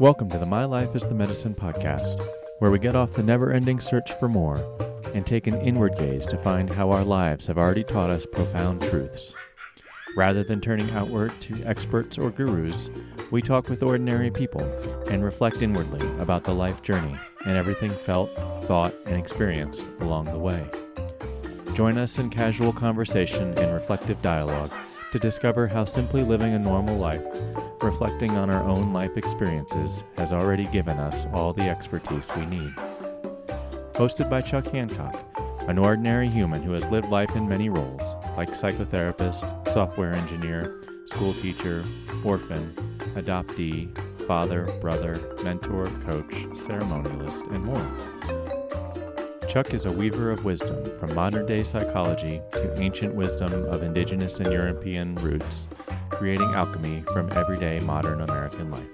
Welcome to the My Life is the Medicine podcast, where we get off the never ending search for more and take an inward gaze to find how our lives have already taught us profound truths. Rather than turning outward to experts or gurus, we talk with ordinary people and reflect inwardly about the life journey and everything felt, thought, and experienced along the way. Join us in casual conversation and reflective dialogue to discover how simply living a normal life, reflecting on our own life experiences, has already given us all the expertise we need. Hosted by Chuck Hancock, an ordinary human who has lived life in many roles, like psychotherapist, software engineer, school teacher, orphan, adoptee, father, brother, mentor, coach, ceremonialist, and more. Chuck is a weaver of wisdom from modern day psychology to ancient wisdom of indigenous and European roots, creating alchemy from everyday modern American life.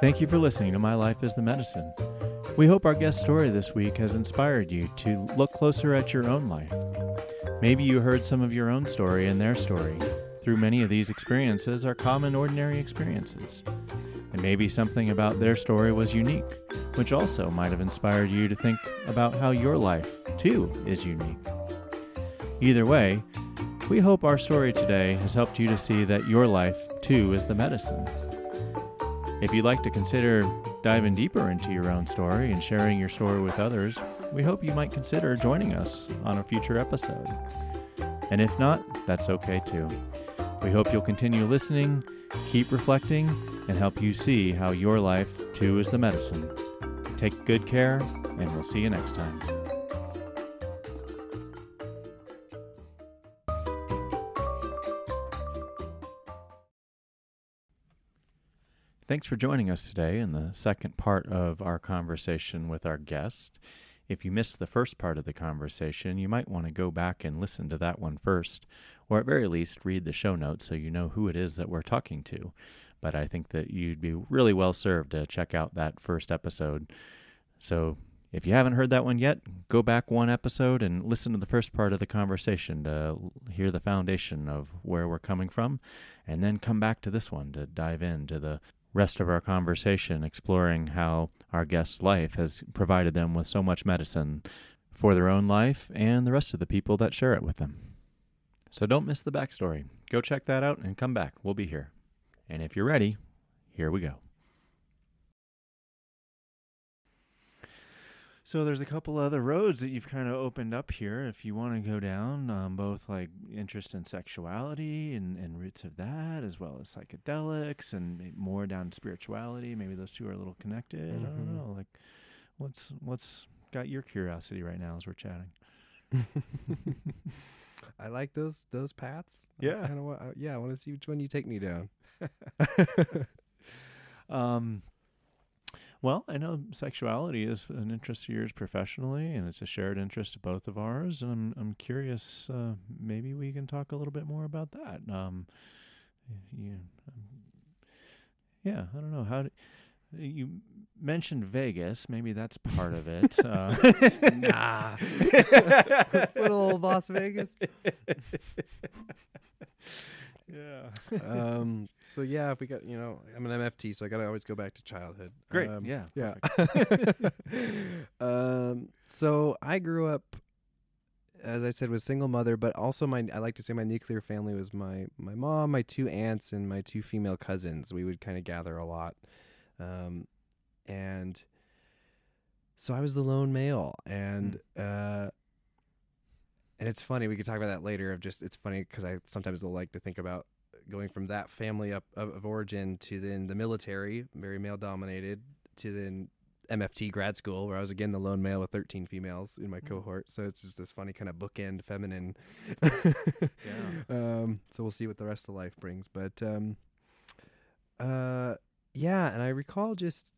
Thank you for listening to My Life is the Medicine. We hope our guest story this week has inspired you to look closer at your own life. Maybe you heard some of your own story and their story. Through many of these experiences are common, ordinary experiences. And maybe something about their story was unique, which also might have inspired you to think about how your life, too, is unique. Either way, we hope our story today has helped you to see that your life, too, is the medicine. If you'd like to consider diving deeper into your own story and sharing your story with others, we hope you might consider joining us on a future episode. And if not, that's okay too. We hope you'll continue listening, keep reflecting, and help you see how your life, too, is the medicine. Take good care, and we'll see you next time. Thanks for joining us today in the second part of our conversation with our guest. If you missed the first part of the conversation, you might want to go back and listen to that one first, or at very least read the show notes so you know who it is that we're talking to. But I think that you'd be really well served to check out that first episode. So if you haven't heard that one yet, go back one episode and listen to the first part of the conversation to hear the foundation of where we're coming from, and then come back to this one to dive into the rest of our conversation, exploring how our guest's life has provided them with so much medicine for their own life and the rest of the people that share it with them. So don't miss the backstory. Go check that out and come back. We'll be here. And if you're ready, here we go. So there's a couple other roads that you've kind of opened up here if you want to go down, um, both like interest in sexuality and, and roots of that, as well as psychedelics and more down spirituality. Maybe those two are a little connected. Mm-hmm. I don't Mm-hmm. know. Like, what's what's got your curiosity right now as we're chatting? I like those those paths. Yeah. I kinda wa- uh, yeah. I want to see which one you take me down. Um, well, I know sexuality is an interest of yours professionally, and it's a shared interest of both of ours. And I'm I'm curious. Uh, maybe we can talk a little bit more about that. Um, you, um, yeah, I don't know how. Do, you mentioned Vegas. Maybe that's part of it. Uh, Nah. Little old Las Vegas. yeah. um. So yeah, if we got you know, I'm an MFT, so I gotta always go back to childhood. Great. Um, yeah. Yeah. um. So I grew up, as I said, with single mother, but also my I like to say my nuclear family was my my mom, my two aunts, and my two female cousins. We would kind of gather a lot, um, and so I was the lone male, and uh. And it's funny. We could talk about that later. Of just, it's funny because I sometimes will like to think about going from that family up of, of origin to then the military, very male dominated, to then MFT grad school, where I was again the lone male with 13 females in my cohort. So it's just this funny kind of bookend feminine. yeah. Um, so we'll see what the rest of life brings. But um, uh, yeah, and I recall just,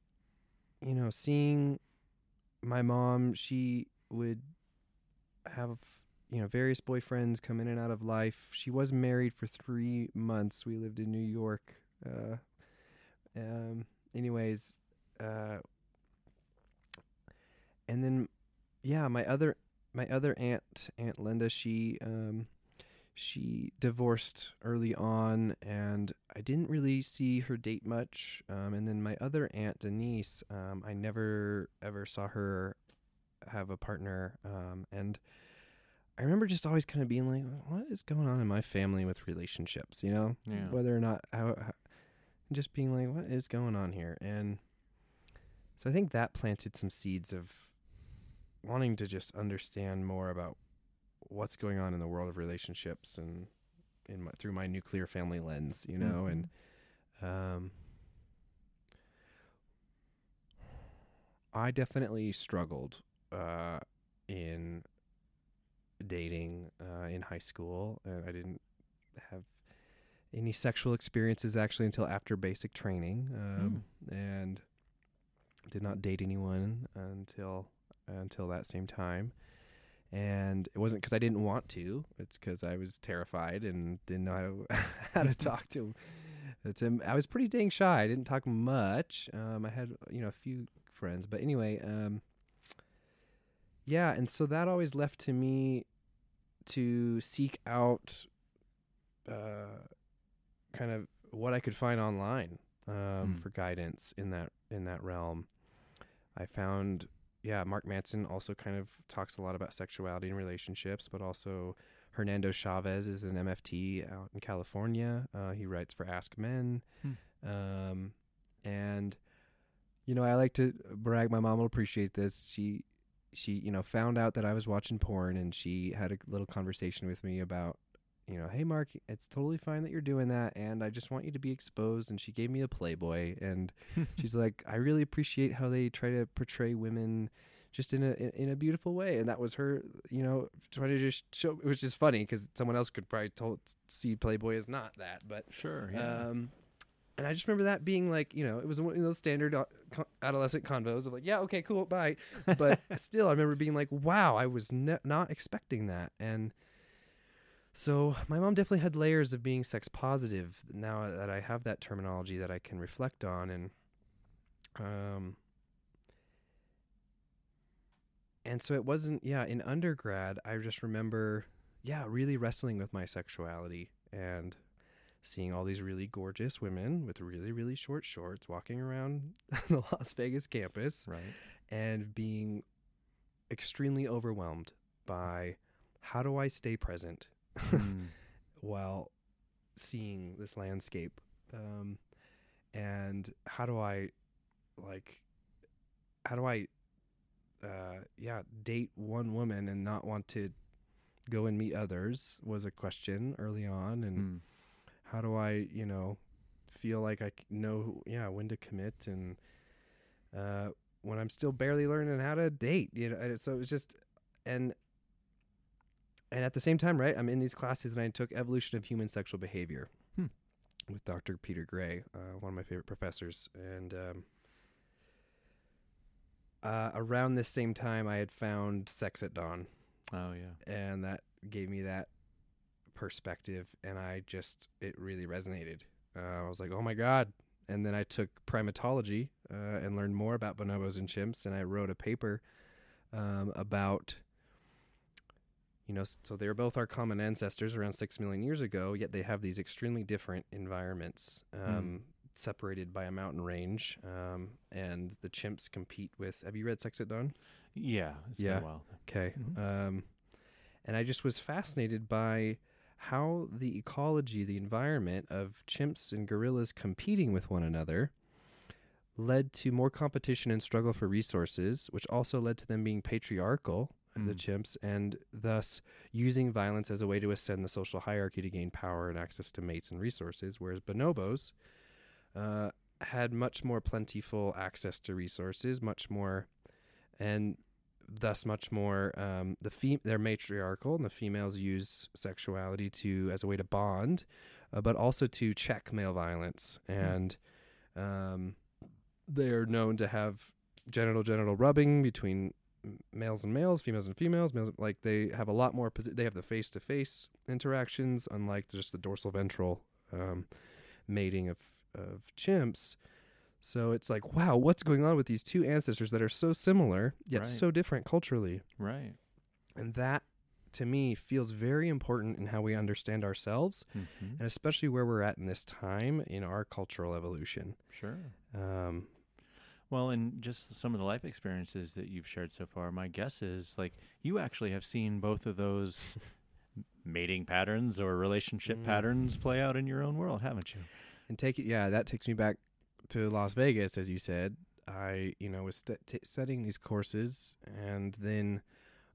you know, seeing my mom. She would have you know various boyfriends come in and out of life. She was married for three months. We lived in New York. Uh, um, anyways, uh, and then yeah, my other my other aunt, Aunt Linda, she um, she divorced early on, and I didn't really see her date much. Um, and then my other aunt Denise, um, I never ever saw her have a partner. Um, and I remember just always kind of being like, "What is going on in my family with relationships?" You know, Yeah. whether or not how, how just being like, "What is going on here?" And so I think that planted some seeds of wanting to just understand more about what's going on in the world of relationships and in my, through my nuclear family lens, you know, and um, I definitely struggled uh, in dating uh, in high school, and I didn't have any sexual experiences actually until after basic training, um, and did not date anyone until until that same time. And it wasn't because I didn't want to; it's because I was terrified and didn't know how to how to talk to. to I was pretty dang shy. I didn't talk much. Um, I had you know a few friends, but anyway, um, yeah. And so that always left to me to seek out uh, kind of what I could find online um, Hmm. for guidance in that in that realm. I found, yeah, Mark Manson also kind of talks a lot about sexuality and relationships, but also Hernando Chaves is an MFT out in California. Uh, he writes for Ask Men, Hmm. um, and you know I like to brag. My mom will appreciate this. She she you know found out that I was watching porn, and she had a little conversation with me about you know, hey Mark, it's totally fine that you're doing that, and I just want you to be exposed. And she gave me a Playboy, and she's like, I really appreciate how they try to portray women just in a in, in a beautiful way, and that was her, you know, trying to just show, which is funny because someone else could probably told, see Playboy as not that, but Sure. Yeah. um, and I just remember that being like, you know, it was one of those standard uh, adolescent convos of like, yeah, okay, cool, bye. But still, I remember being like, wow, I was ne- not expecting that. And so my mom definitely had layers of being sex positive now that I have that terminology that I can reflect on. And, um, and so it wasn't, yeah, in undergrad, I just remember, yeah, really wrestling with my sexuality and seeing all these really gorgeous women with really, really short shorts walking around the Las Vegas campus right. and being extremely overwhelmed by how do I stay present Mm. while seeing this landscape um, and how do I like how do I uh, yeah date one woman and not want to go and meet others was a question early on and Mm. how do I, you know, feel like i know, yeah, when to commit and uh, when I'm still barely learning how to date, you know. And so it was just, and and at the same time, right, I'm in these classes and I took evolution of human sexual behavior Hmm. with Dr. Peter Gray, uh, one of my favorite professors, and um, uh, around this same time, I had found Sex at Dawn Oh yeah. and that gave me that perspective and i just it really resonated uh, i was like oh my god and then i took primatology uh, and learned more about bonobos and chimps and i wrote a paper um, about you know so they're both our common ancestors around six million years ago yet they have these extremely different environments um, separated by a mountain range um, and the chimps compete with have you read sex at dawn Yeah. It's Yeah. been a while. Okay. Mhm. Um, and I just was fascinated by how the ecology, the environment of chimps and gorillas competing with one another led to more competition and struggle for resources, which also led to them being patriarchal, the Mm. chimps, and thus using violence as a way to ascend the social hierarchy to gain power and access to mates and resources, whereas bonobos uh, had much more plentiful access to resources, much more, and thus much more. Um, the fem- they're matriarchal, and the females use sexuality to as a way to bond, uh, but also to check male violence, and um, they're known to have genital genital rubbing between males and males, females and females. Males like they have a lot more. Posi- they have the face to face interactions, unlike just the dorsal ventral um, mating of of chimps. So it's like, wow, what's going on with these two ancestors that are so similar yet Right. so different culturally? Right. And that to me feels very important in how we understand ourselves hmm and especially where we're at in this time in our cultural evolution. Sure. Um, Well, and just some of the life experiences that you've shared so far, my guess is like you actually have seen both of those mating patterns or relationship Mm. patterns play out in your own world, haven't you? and take it, yeah, that takes me back to Las Vegas, as you said. I, you know, was st- t- studying these courses and then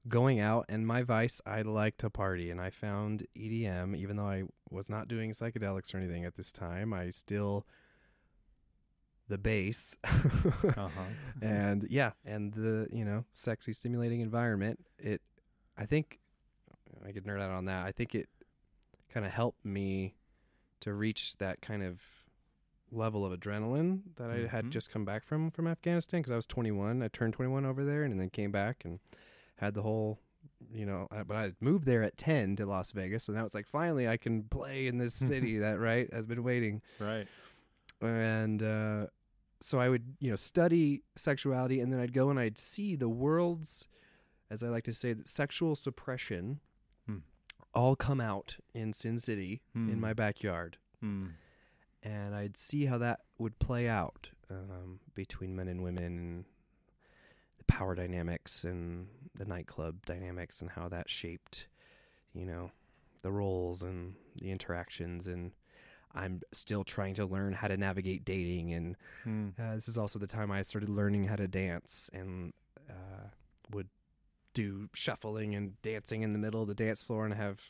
going out. And my vice, I like to party, and I found EDM, even though I was not doing psychedelics or anything at this time. I still the bass Uh-huh. and yeah and the you know sexy stimulating environment it i think i could nerd out on that i think it kind of helped me to reach that kind of level of adrenaline that i Mhm. had just come back from from afghanistan because i was 21 i turned 21 over there and then came back and had the whole you know but i moved there at 10 to las vegas and now it's like finally i can play in this city that right has been waiting right. and uh, so I would you know study sexuality, and then I'd go and I'd see the world's, as I like to say, sexual suppression, Hmm. all come out in Sin City in Hmm. my backyard, Mm. and I'd see how that would play out um, between men and women, and the power dynamics and the nightclub dynamics, and how that shaped, you know, the roles and the interactions and. I'm still trying to learn how to navigate dating and Mm. uh, this is also the time I started learning how to dance and uh, would do shuffling and dancing in the middle of the dance floor and have,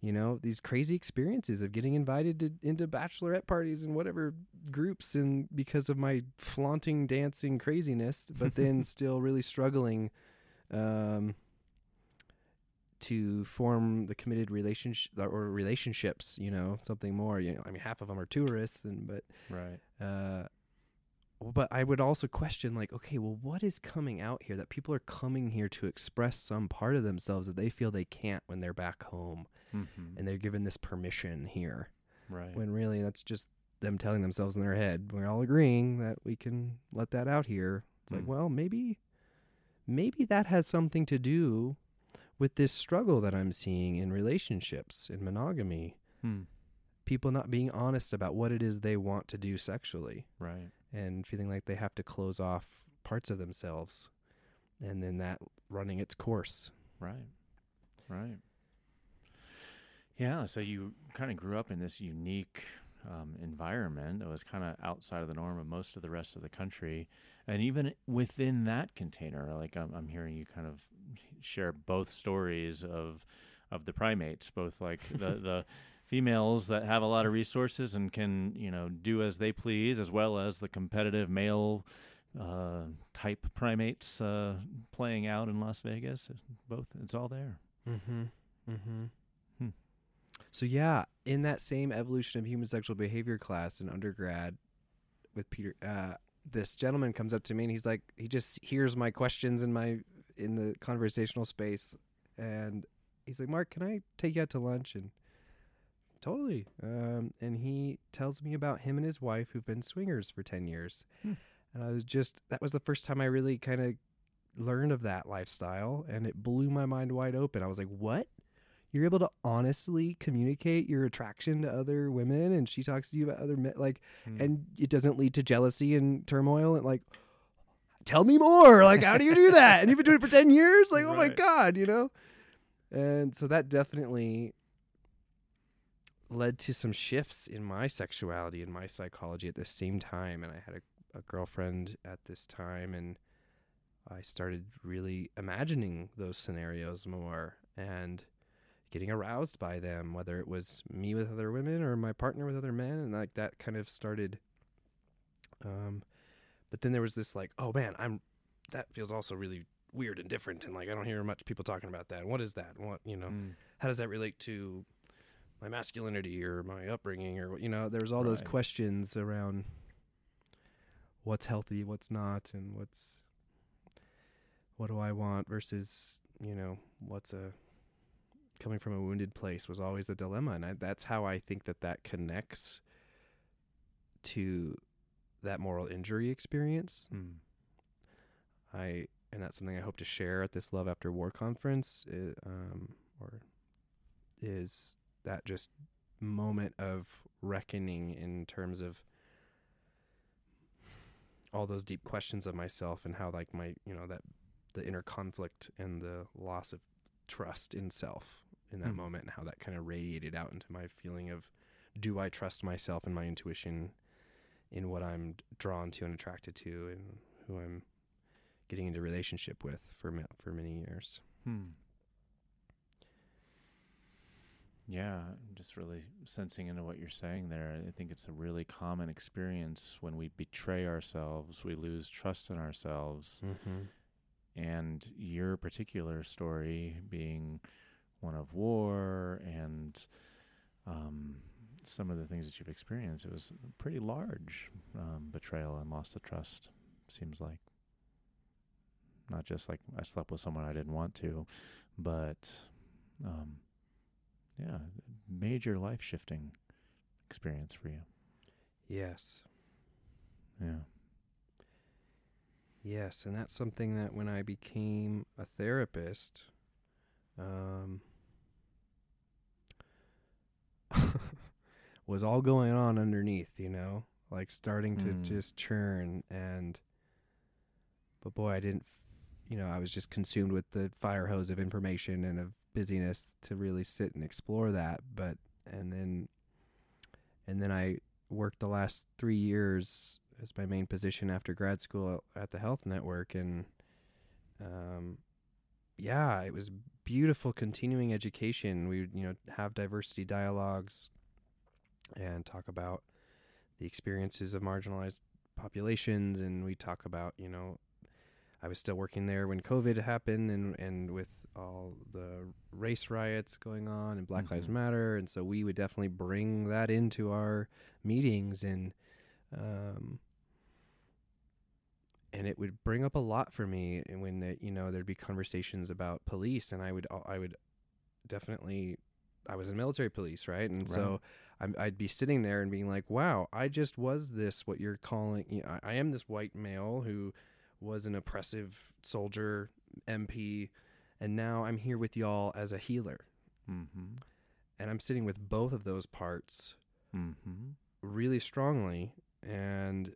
you know, these crazy experiences of getting invited to, into bachelorette parties and whatever groups and because of my flaunting dancing craziness, but then still really struggling um, to form the committed relationship or relationships, you know, something more. You know, I mean, half of them are tourists, and but Right. uh, but I would also question, like, okay, well, what is coming out here that people are coming here to express some part of themselves that they feel they can't when they're back home, Mm-hmm. and they're given this permission here, Right. when really that's just them telling themselves in their head. We're all agreeing that we can let that out here. It's like, Mm. well, maybe, maybe that has something to do with this struggle that I'm seeing in relationships, in monogamy. Mm. People not being honest about what it is they want to do sexually Right. and feeling like they have to close off parts of themselves and then that running its course. Right. Right. Yeah. So you kind of grew up in this unique um, environment that was kind of outside of the norm of most of the rest of the country. And even within that container, like I'm, I'm hearing you kind of share both stories of of the primates, both like the, the females that have a lot of resources and can, you know, do as they please, as well as the competitive male uh, type primates uh, playing out in Las Vegas. Both, it's all there. Mm-hmm. Mm-hmm. Hmm. So yeah, in that same evolution of human sexual behavior class in undergrad with Peter, uh, this gentleman comes up to me and he's like, he just hears my questions and my in the conversational space, and he's like, Mark, can I take you out to lunch? And totally. Um, and he tells me about him and his wife who've been swingers for ten years, Hmm. and I was just that was the first time I really kind of learned of that lifestyle, and it blew my mind wide open. I was like, what? You're able to honestly communicate your attraction to other women, and she talks to you about other men, like, Hmm. and it doesn't lead to jealousy and turmoil, and like, tell me more. Like, how do you do that? and you've been doing it for ten years. Like, oh my god, you know. And so that definitely led to some shifts in my sexuality and my psychology at the same time. And I had a, a girlfriend at this time, and I started really imagining those scenarios more and getting aroused by them, whether it was me with other women or my partner with other men, and like that kind of started. Um, but then there was this like, oh man, I'm that feels also really weird and different, and like I don't hear much people talking about that. What is that? What you know? Mm. how does that relate to my masculinity or my upbringing or you know there's all those questions around what's healthy what's not and what's what do i want versus you know what's a coming from a wounded place was always the dilemma and I, that's how i think that that connects to that moral injury experience Mm. I and that's something I hope to share at this Love After War conference, um, or is that just moment of reckoning in terms of all those deep questions of myself and how like my you know that the inner conflict and the loss of trust in self in that Hmm. moment and how that kind of radiated out into my feeling of do I trust myself and my intuition in what I'm drawn to and attracted to and who I'm getting into relationship with for for many years. Hmm. Yeah, I'm just really sensing into what you're saying there. I think it's a really common experience when we betray ourselves, we lose trust in ourselves. Mm-hmm. And your particular story being one of war and um, some of the things that you've experienced, it was a pretty large um, betrayal and loss of trust, seems like. Not just like I slept with someone I didn't want to, but um, yeah, major life shifting experience for you. Yes. Yeah. Yes, and that's something that when I became a therapist, um, was all going on underneath, you know, like starting to Mm. just churn and but boy, I didn't you know, I was just consumed with the fire hose of information and of busyness to really sit and explore that, but and then and then I worked the last 3 years as my main position after grad school at the Health Network and um yeah, it was beautiful continuing education. We would, you know, have diversity dialogues and talk about the experiences of marginalized populations and we talk about, you know, I was still working there when COVID happened and and with all the race riots going on and Black Lives Mhm. Matter and so we would definitely bring that into our meetings and um and it would bring up a lot for me and when the, you know there'd be conversations about police and I would I would definitely I was in military police right and so I'm, I'd be sitting there and being like wow I just was this what you're calling you know, I, I am this white male who was an oppressive soldier MP and now I'm here with y'all as a healer Mm-hmm. and I'm sitting with both of those parts Mm-hmm. really strongly and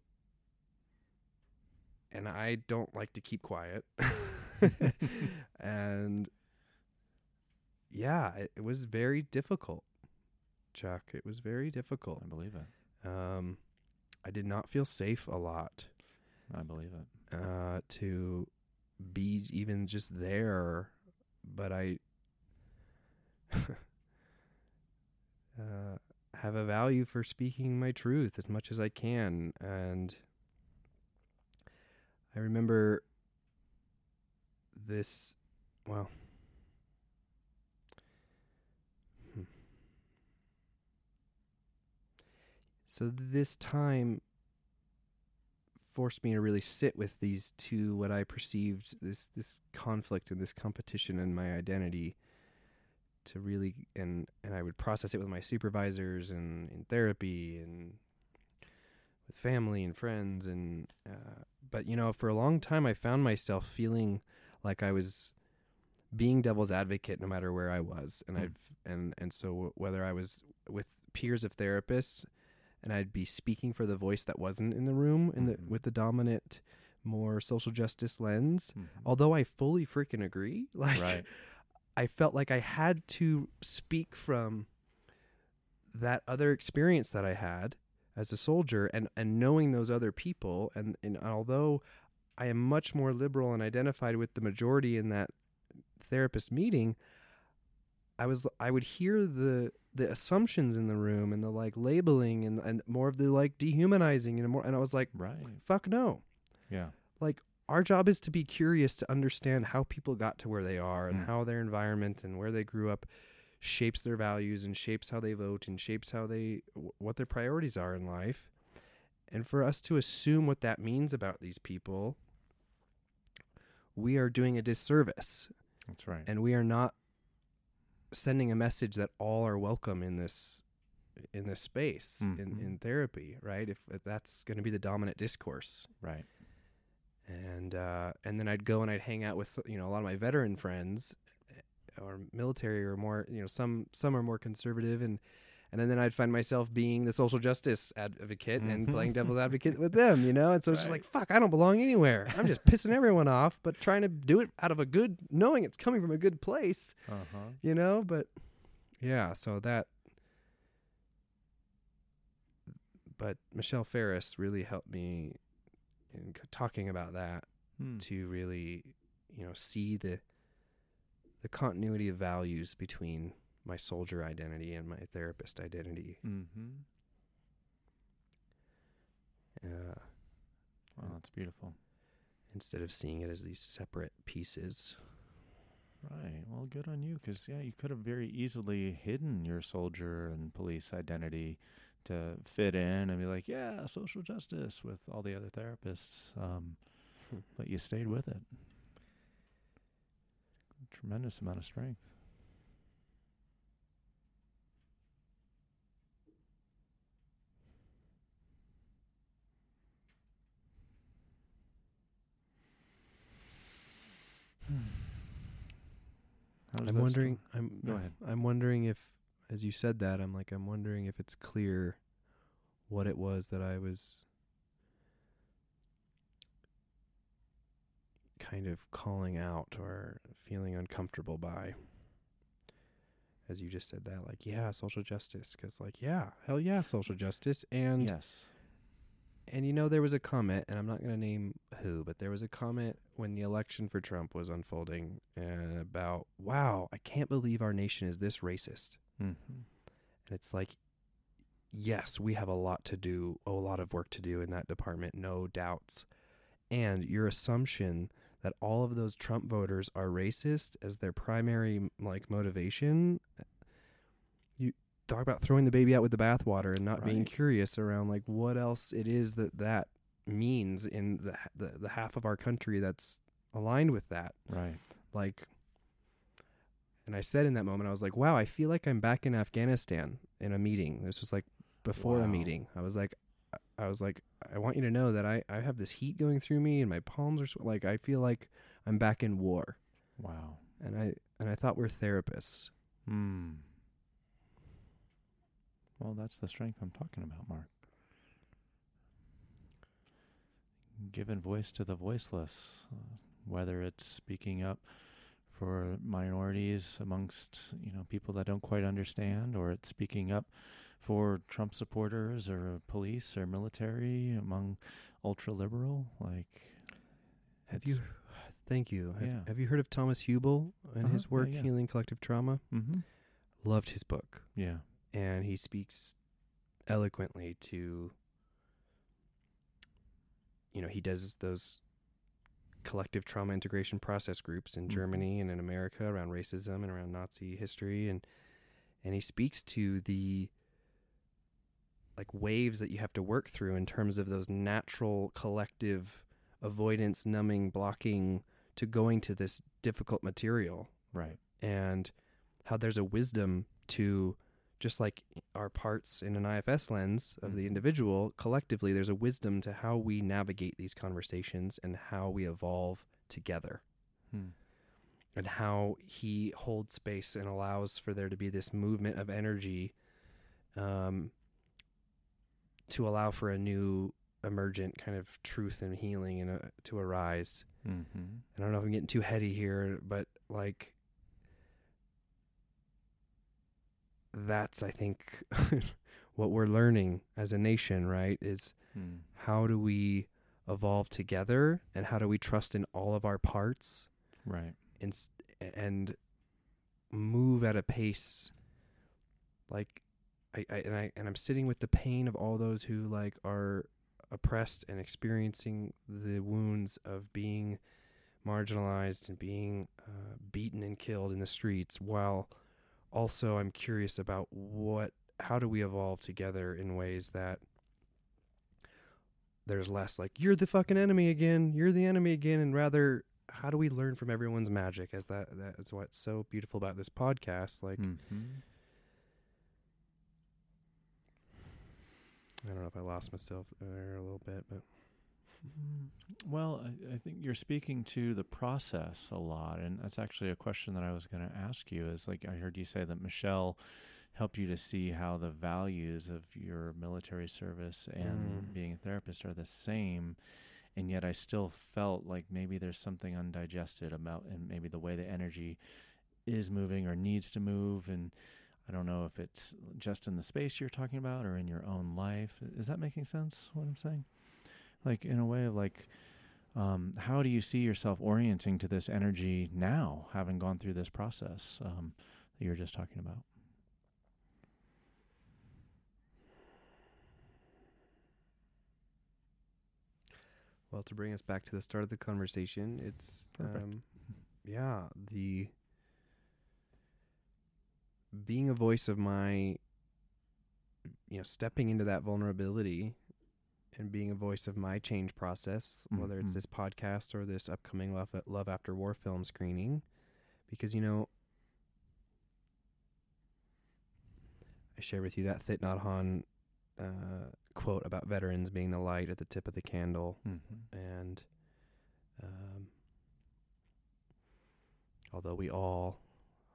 and I don't like to keep quiet. and yeah, it, it was very difficult. Chuck, it was very difficult. I believe it. Um I did not feel safe a lot I believe it. uh to be even just there, but I uh, have a value for speaking my truth as much as I can. And I remember this, well, so this time forced me to really sit with these two what I perceived this this conflict and this competition in my identity to really and and I would process it with my supervisors and in therapy and with family and friends and uh, but you know for a long time I found myself feeling like I was being devil's advocate no matter where I was and Hmm. I've and and so whether I was with peers of therapists and I'd be speaking for the voice that wasn't in the room in the Mhm. with the dominant more social justice lens Mhm. although I fully freaking agree like Right. I felt like I had to speak from that other experience that I had as a soldier and, and knowing those other people and, and although I am much more liberal and identified with the majority in that therapist meeting, I was I would hear the the assumptions in the room and the like labeling and and more of the like dehumanizing and more and I was like, Right. fuck no Yeah. Like our job is to be curious to understand how people got to where they are and Mm. how their environment and where they grew up shapes their values and shapes how they vote and shapes how they wh- what their priorities are in life and for us to assume what that means about these people we are doing a disservice That's right. and we are not sending a message that all are welcome in this in this space in, Mhm. in therapy right if, if that's going to be the dominant discourse right. and uh, and then I'd go and I'd hang out with you know a lot of my veteran friends eh, or military or more you know some some are more conservative and and then I'd find myself being the social justice advocate and Mhm. playing devil's advocate with them, you know. And so it's just like, fuck, I don't belong anywhere. I'm just pissing everyone off, but trying to do it out of a good, knowing it's coming from a good place, Uh-huh. you know. But yeah, so that. But Michelle Ferris really helped me in talking about that Hmm. to really, you know, see the the continuity of values between my soldier identity and my therapist identity. Mm-hmm. Uh, Wow, that's beautiful. instead of seeing it as these separate pieces. Right. Well, good on you, because yeah, you could have very easily hidden your soldier and police identity to fit in and be like, yeah, social justice with all the other therapists. Um, but you stayed with it. Tremendous amount of strength. How does I'm that st- wondering. I'm Go ahead. I'm wondering if, as you said that, I'm like, I'm wondering if it's clear what it was that I was kind of calling out or feeling uncomfortable by. As you just said that, like, yeah, social justice, because, like, yeah, hell yeah, social justice, and yes. And you know, there was a comment, and I'm not going to name who, but there was a comment when the election for Trump was unfolding uh, about, wow, I can't believe our nation is this racist. Mm-hmm. And it's like, yes, we have a lot to do, a lot of work to do in that department, no doubts. And your assumption that all of those Trump voters are racist as their primary like motivation, talk about throwing the baby out with the bathwater and not being curious around like what else it is that that means in the the, the half of our country that's aligned with that Right. like and I said in that moment I was like, "Wow, I feel like I'm back in Afghanistan in a meeting." This was like before Wow. a meeting. I was like I was like, "I want you to know that I I have this heat going through me and my palms are sw- like I feel like I'm back in war." Wow. And I and I thought we're therapists. Hmm. Well, that's the strength I'm talking about, Mark. Giving voice to the voiceless, uh, whether it's speaking up for minorities amongst you know people that don't quite understand, or it's speaking up for Trump supporters or police or military among ultra liberal. Like, Have you Thank you. Have, Yeah. have you heard of Thomas Hübl and Uh-huh, his yeah, work yeah. Healing Collective Trauma? Mm-hmm. Loved his book. Yeah. And he speaks eloquently to you know he does those collective trauma integration process groups in Mhm. Germany and in America around racism and around Nazi history and and he speaks to the like waves that you have to work through in terms of those natural collective avoidance numbing blocking to going to this difficult material Right. and how there's a wisdom to just like our parts in an IFS lens of the Mhm. individual collectively there's a wisdom to how we navigate these conversations and how we evolve together Hmm. and how he holds space and allows for there to be this movement of energy um, to allow for a new emergent kind of truth and healing and uh, to arise Mm-hmm. I don't know if I'm getting too heady here, but like that's I think what we're learning as a nation, right? Is Hmm. how do we evolve together and how do we trust in all of our parts Right. and and move at a pace like I, I and I and I'm sitting with the pain of all those who like are oppressed and experiencing the wounds of being marginalized and being uh, beaten and killed in the streets while also I'm curious about what how do we evolve together in ways that there's less like you're the fucking enemy again you're the enemy again and rather how do we learn from everyone's magic as that that's what's so beautiful about this podcast like Mm-hmm. I don't know if I lost myself there a little bit, but Well, I, I think you're speaking to the process a lot, and that's actually a question that I was going to ask you. Is like I heard you say that Michelle helped you to see how the values of your military service and Mm. being a therapist are the same, and yet I still felt like maybe there's something undigested about, and maybe the way the energy is moving or needs to move, and I don't know if it's just in the space you're talking about or in your own life. Is that making sense? What I'm saying? Like in a way of like um, how do you see yourself orienting to this energy now having gone through this process um, that you were just talking about Well, to bring us back to the start of the conversation, it's Perfect. um, yeah, the being a voice of my you know, stepping into that vulnerability and being a voice of my change process, whether it's Mhm. this podcast or this upcoming Love, Love After War film screening, because you know, I share with you that Thich Nhat Hanh uh, quote about veterans being the light at the tip of the candle mm-hmm. and um, although we all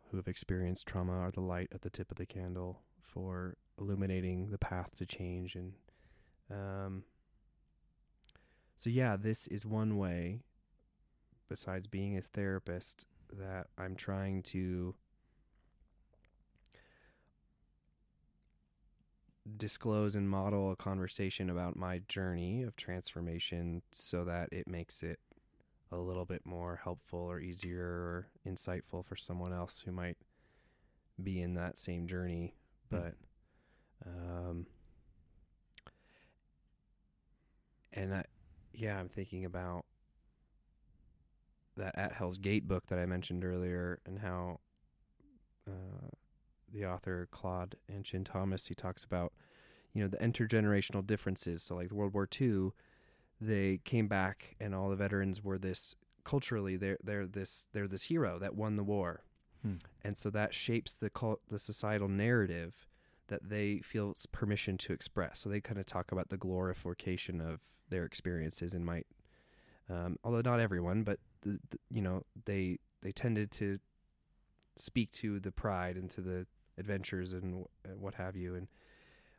who have experienced trauma are the light at the tip of the candle for illuminating the path to change and um, so yeah this is one way besides being a therapist that i'm trying to disclose and model a conversation about my journey of transformation so that it makes it a little bit more helpful or easier or insightful for someone else who might be in that same journey. But um and I, yeah i'm thinking about that at hell's gate book that i mentioned earlier and how uh, the author Claude AnShin Thomas he talks about you know the intergenerational differences. So like World War II they came back and all the veterans were this culturally they're they're this they're this hero that won the war. Hmm. and so that shapes the cult, the societal narrative that they feel permission to express. So they kind of talk about the glorification of their experiences and might um, although not everyone but the, the, you know they they tended to speak to the pride and to the adventures and and what have you. And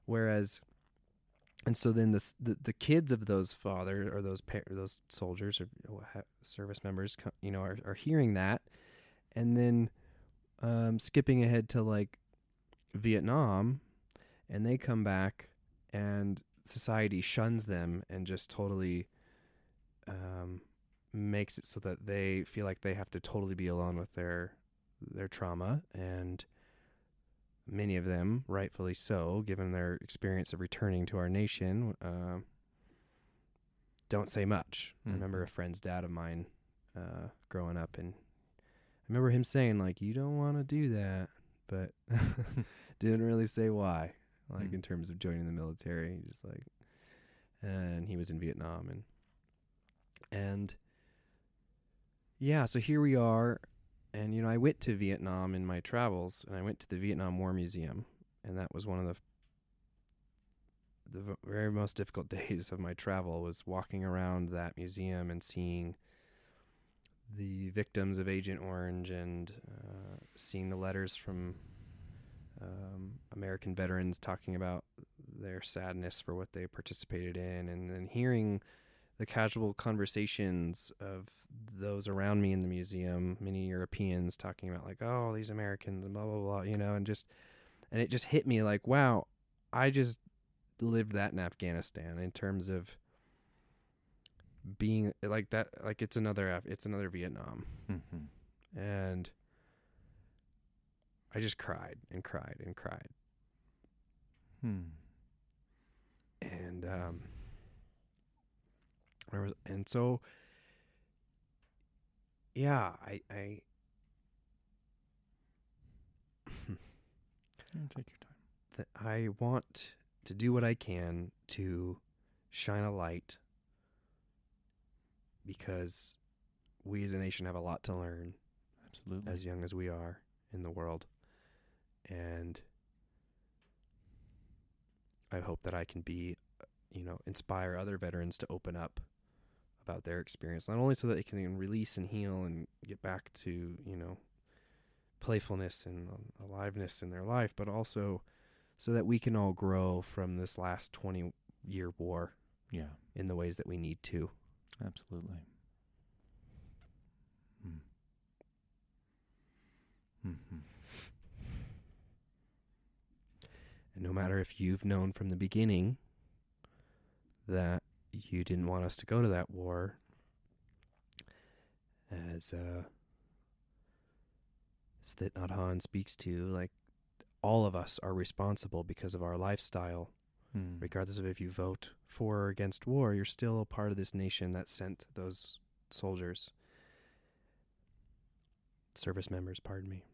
whereas and so then the the, the kids of those father or those par- or those soldiers or service members you know are, are hearing that and then um, skipping ahead to like Vietnam and they come back and society shuns them and just totally um, makes it so that they feel like they have to totally be alone with their their trauma. And many of them rightfully so given their experience of returning to our nation uh, don't say much. I remember a Mhm. friend's dad of mine uh, growing up and i remember him saying like you don't want to do that but didn't really say why like Mm. in terms of joining the military just like and he was in vietnam and and yeah so here we are and you know i went to vietnam in my travels and i went to the vietnam war museum and that was one of the the very most difficult days of my travel was walking around that museum and seeing the victims of agent orange and uh, seeing the letters from um, american veterans talking about their sadness for what they participated in and then hearing the casual conversations of those around me in the museum, many Europeans talking about like, oh, these Americans and blah blah blah, you know, and just and it just hit me like, wow, I just lived that in Afghanistan in terms of being like that like it's another it's another Vietnam Mm-hmm. and I just cried and cried and cried. Hmm. and um where was and so yeah i i take your time. That i want to do what i can to shine a light because we as a nation have a lot to learn absolutely. as young as we are in the world and i hope that i can be you know inspire other veterans to open up about their experience, not only so that they can release and heal and get back to you know playfulness and aliveness in their life, but also so that we can all grow from this last 20 year war Yeah, in the ways that we need to. absolutely. Mm. Mhm. And no matter if you've known from the beginning that you didn't want us to go to that war, as uh, Nhat speaks to, like all of us are responsible because of our lifestyle. Mm. Regardless of if you vote for or against war, you're still a part of this nation that sent those soldiers, service members, pardon me.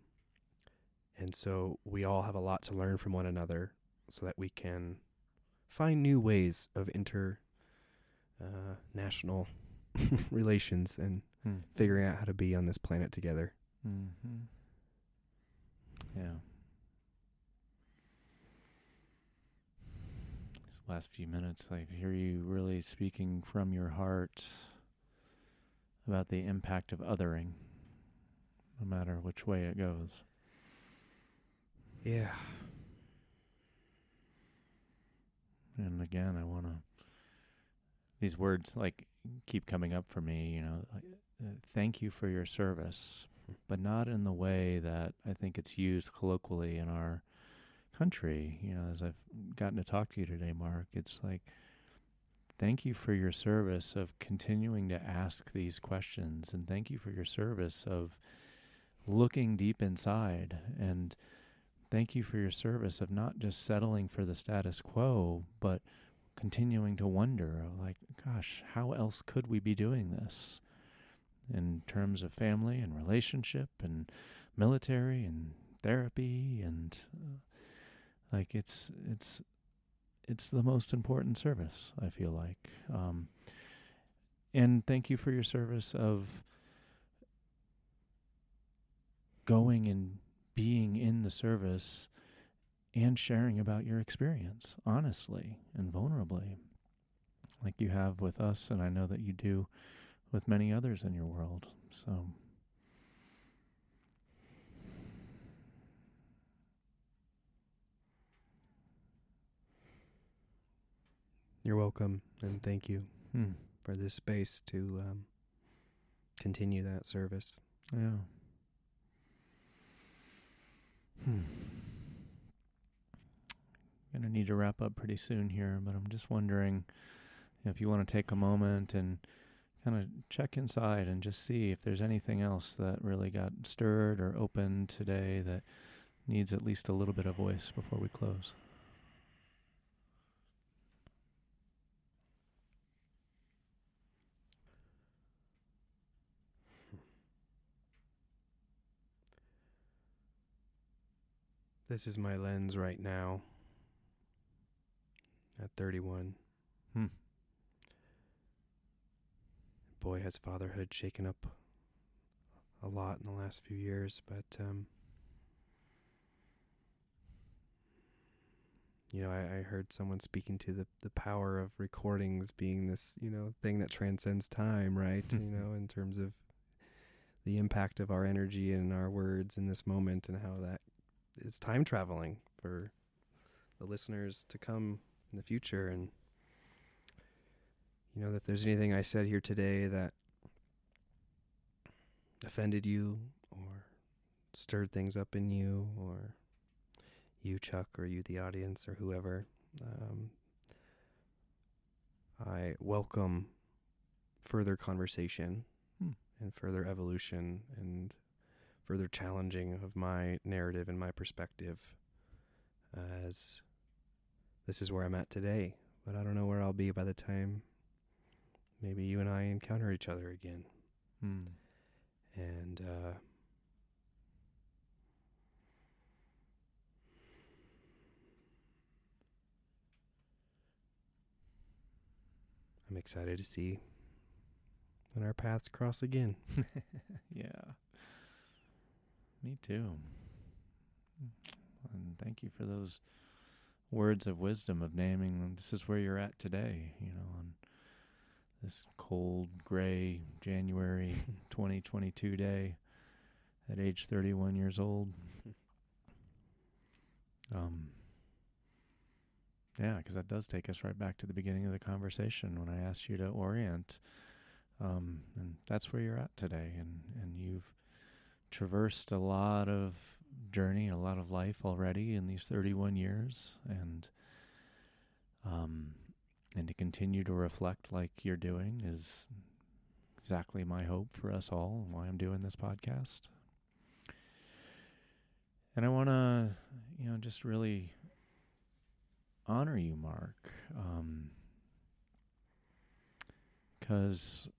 And so we all have a lot to learn from one another so that we can find new ways of inter uh, national relations and Mm. figuring out how to be on this planet together. Mm-hmm. Yeah. These last few minutes, I hear you really speaking from your heart about the impact of othering, no matter which way it goes. Yeah. And again, I want to. These words like keep coming up for me. You know, like, uh, thank you for your service, but not in the way that I think it's used colloquially in our country. You know, as I've gotten to talk to you today, Mark, it's like thank you for your service of continuing to ask these questions, and thank you for your service of looking deep inside and thank you for your service of not just settling for the status quo, but continuing to wonder, like, gosh, how else could we be doing this? In terms of family and relationship and military and therapy and uh, like it's it's it's the most important service I feel like. Um, and thank you for your service of going and being in the service and sharing about your experience honestly and vulnerably, like you have with us, and I know that you do with many others in your world. So, You're welcome, and thank you hmm, for this space to um, continue that service. yeah. Hmm. Gonna need to wrap up pretty soon here, but I'm just wondering if you want to take a moment and kind of check inside and just see if there's anything else that really got stirred or opened today that needs at least a little bit of voice before we close. This is my lens right now at 31. Hmm. Boy, has fatherhood shaken up a lot in the last few years, but um, you know, I, I heard someone speaking to the the power of recordings being this, you know, thing that transcends time, right? you know, in terms of the impact of our energy and our words in this moment and how that is time traveling for the listeners to come in the future and you know if there's anything I said here today that offended you or stirred things up in you or you Chuck or you the audience or whoever um, I welcome further conversation Hmm. and further evolution and further challenging of my narrative and my perspective as this is where I'm at today. But I don't know where I'll be by the time maybe you and I encounter each other again. Hmm. And uh, I'm excited to see when our paths cross again. yeah. Me too. And thank you for those words of wisdom of naming this is where you're at today, you know, on this cold, gray January 2022 day at age 31 years old. Um, yeah, because that does take us right back to the beginning of the conversation when I asked you to orient. Um, and that's where you're at today. And, and you've traversed a lot of journey, a lot of life already in these 31 years. And, um, and to continue to reflect like you're doing is exactly my hope for us all and why I'm doing this podcast. And I want to, you know, just really honor you, Mark, because um,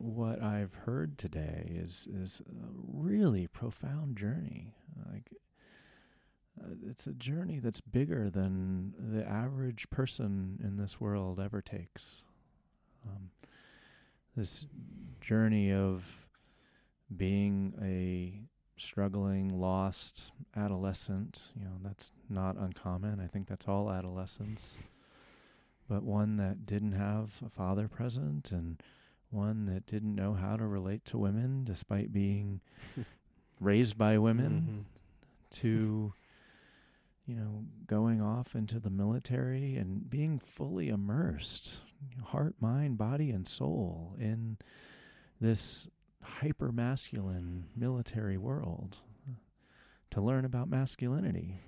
what I've heard today is is a really profound journey. Like uh, it's a journey that's bigger than the average person in this world ever takes. Um, this journey of being a struggling, lost adolescent. You know, that's not uncommon. I think that's all adolescents. But one that didn't have a father present and one that didn't know how to relate to women despite being raised by women mm-hmm. to you know going off into the military and being fully immersed heart mind body and soul in this hyper masculine military world to learn about masculinity.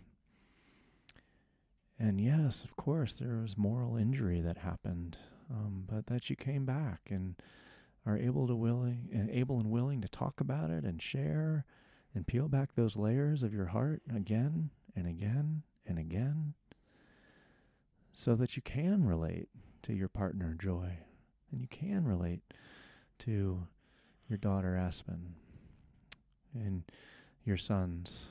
And yes, of course, there was moral injury that happened, um, but that you came back and are able to willing and able and willing to talk about it and share and peel back those layers of your heart again and again and again so that you can relate to your partner joy and you can relate to your daughter Aspen and your sons.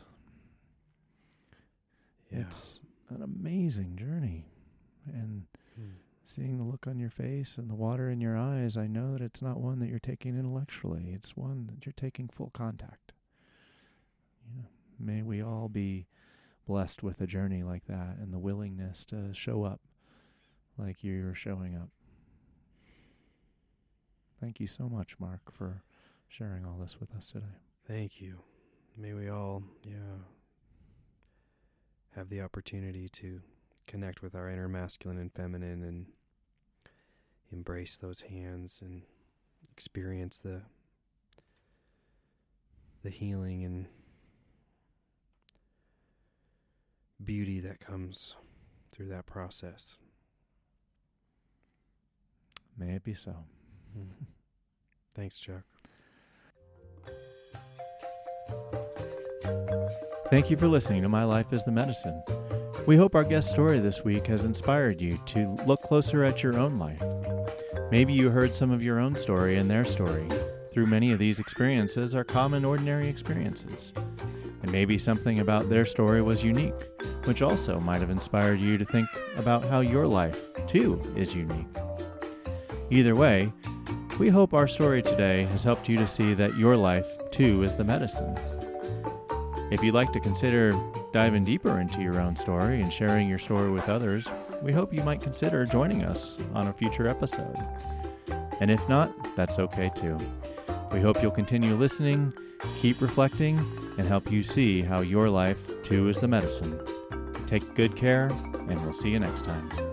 Yeah. It's an amazing journey. And hmm. Seeing the look on your face and the water in your eyes, I know that it's not one that you're taking intellectually. It's one that you're taking full contact. You know, may we all be blessed with a journey like that and the willingness to show up like you're showing up. Thank you so much, Mark, for sharing all this with us today. Thank you. May we all, yeah, have the opportunity to connect with our inner masculine and feminine and embrace those hands and experience the the healing and beauty that comes through that process. May it be so. Thanks, Chuck. Thank you for listening to My Life is the Medicine. We hope our guest story this week has inspired you to look closer at your own life. Maybe you heard some of your own story and their story. Through many of these experiences are common, ordinary experiences. And maybe something about their story was unique, which also might have inspired you to think about how your life, too, is unique. Either way, we hope our story today has helped you to see that your life, too, is the medicine. If you'd like to consider diving deeper into your own story and sharing your story with others, we hope you might consider joining us on a future episode. And if not, that's okay too. We hope you'll continue listening, keep reflecting, and help you see how your life, too, is the medicine. Take good care, and we'll see you next time.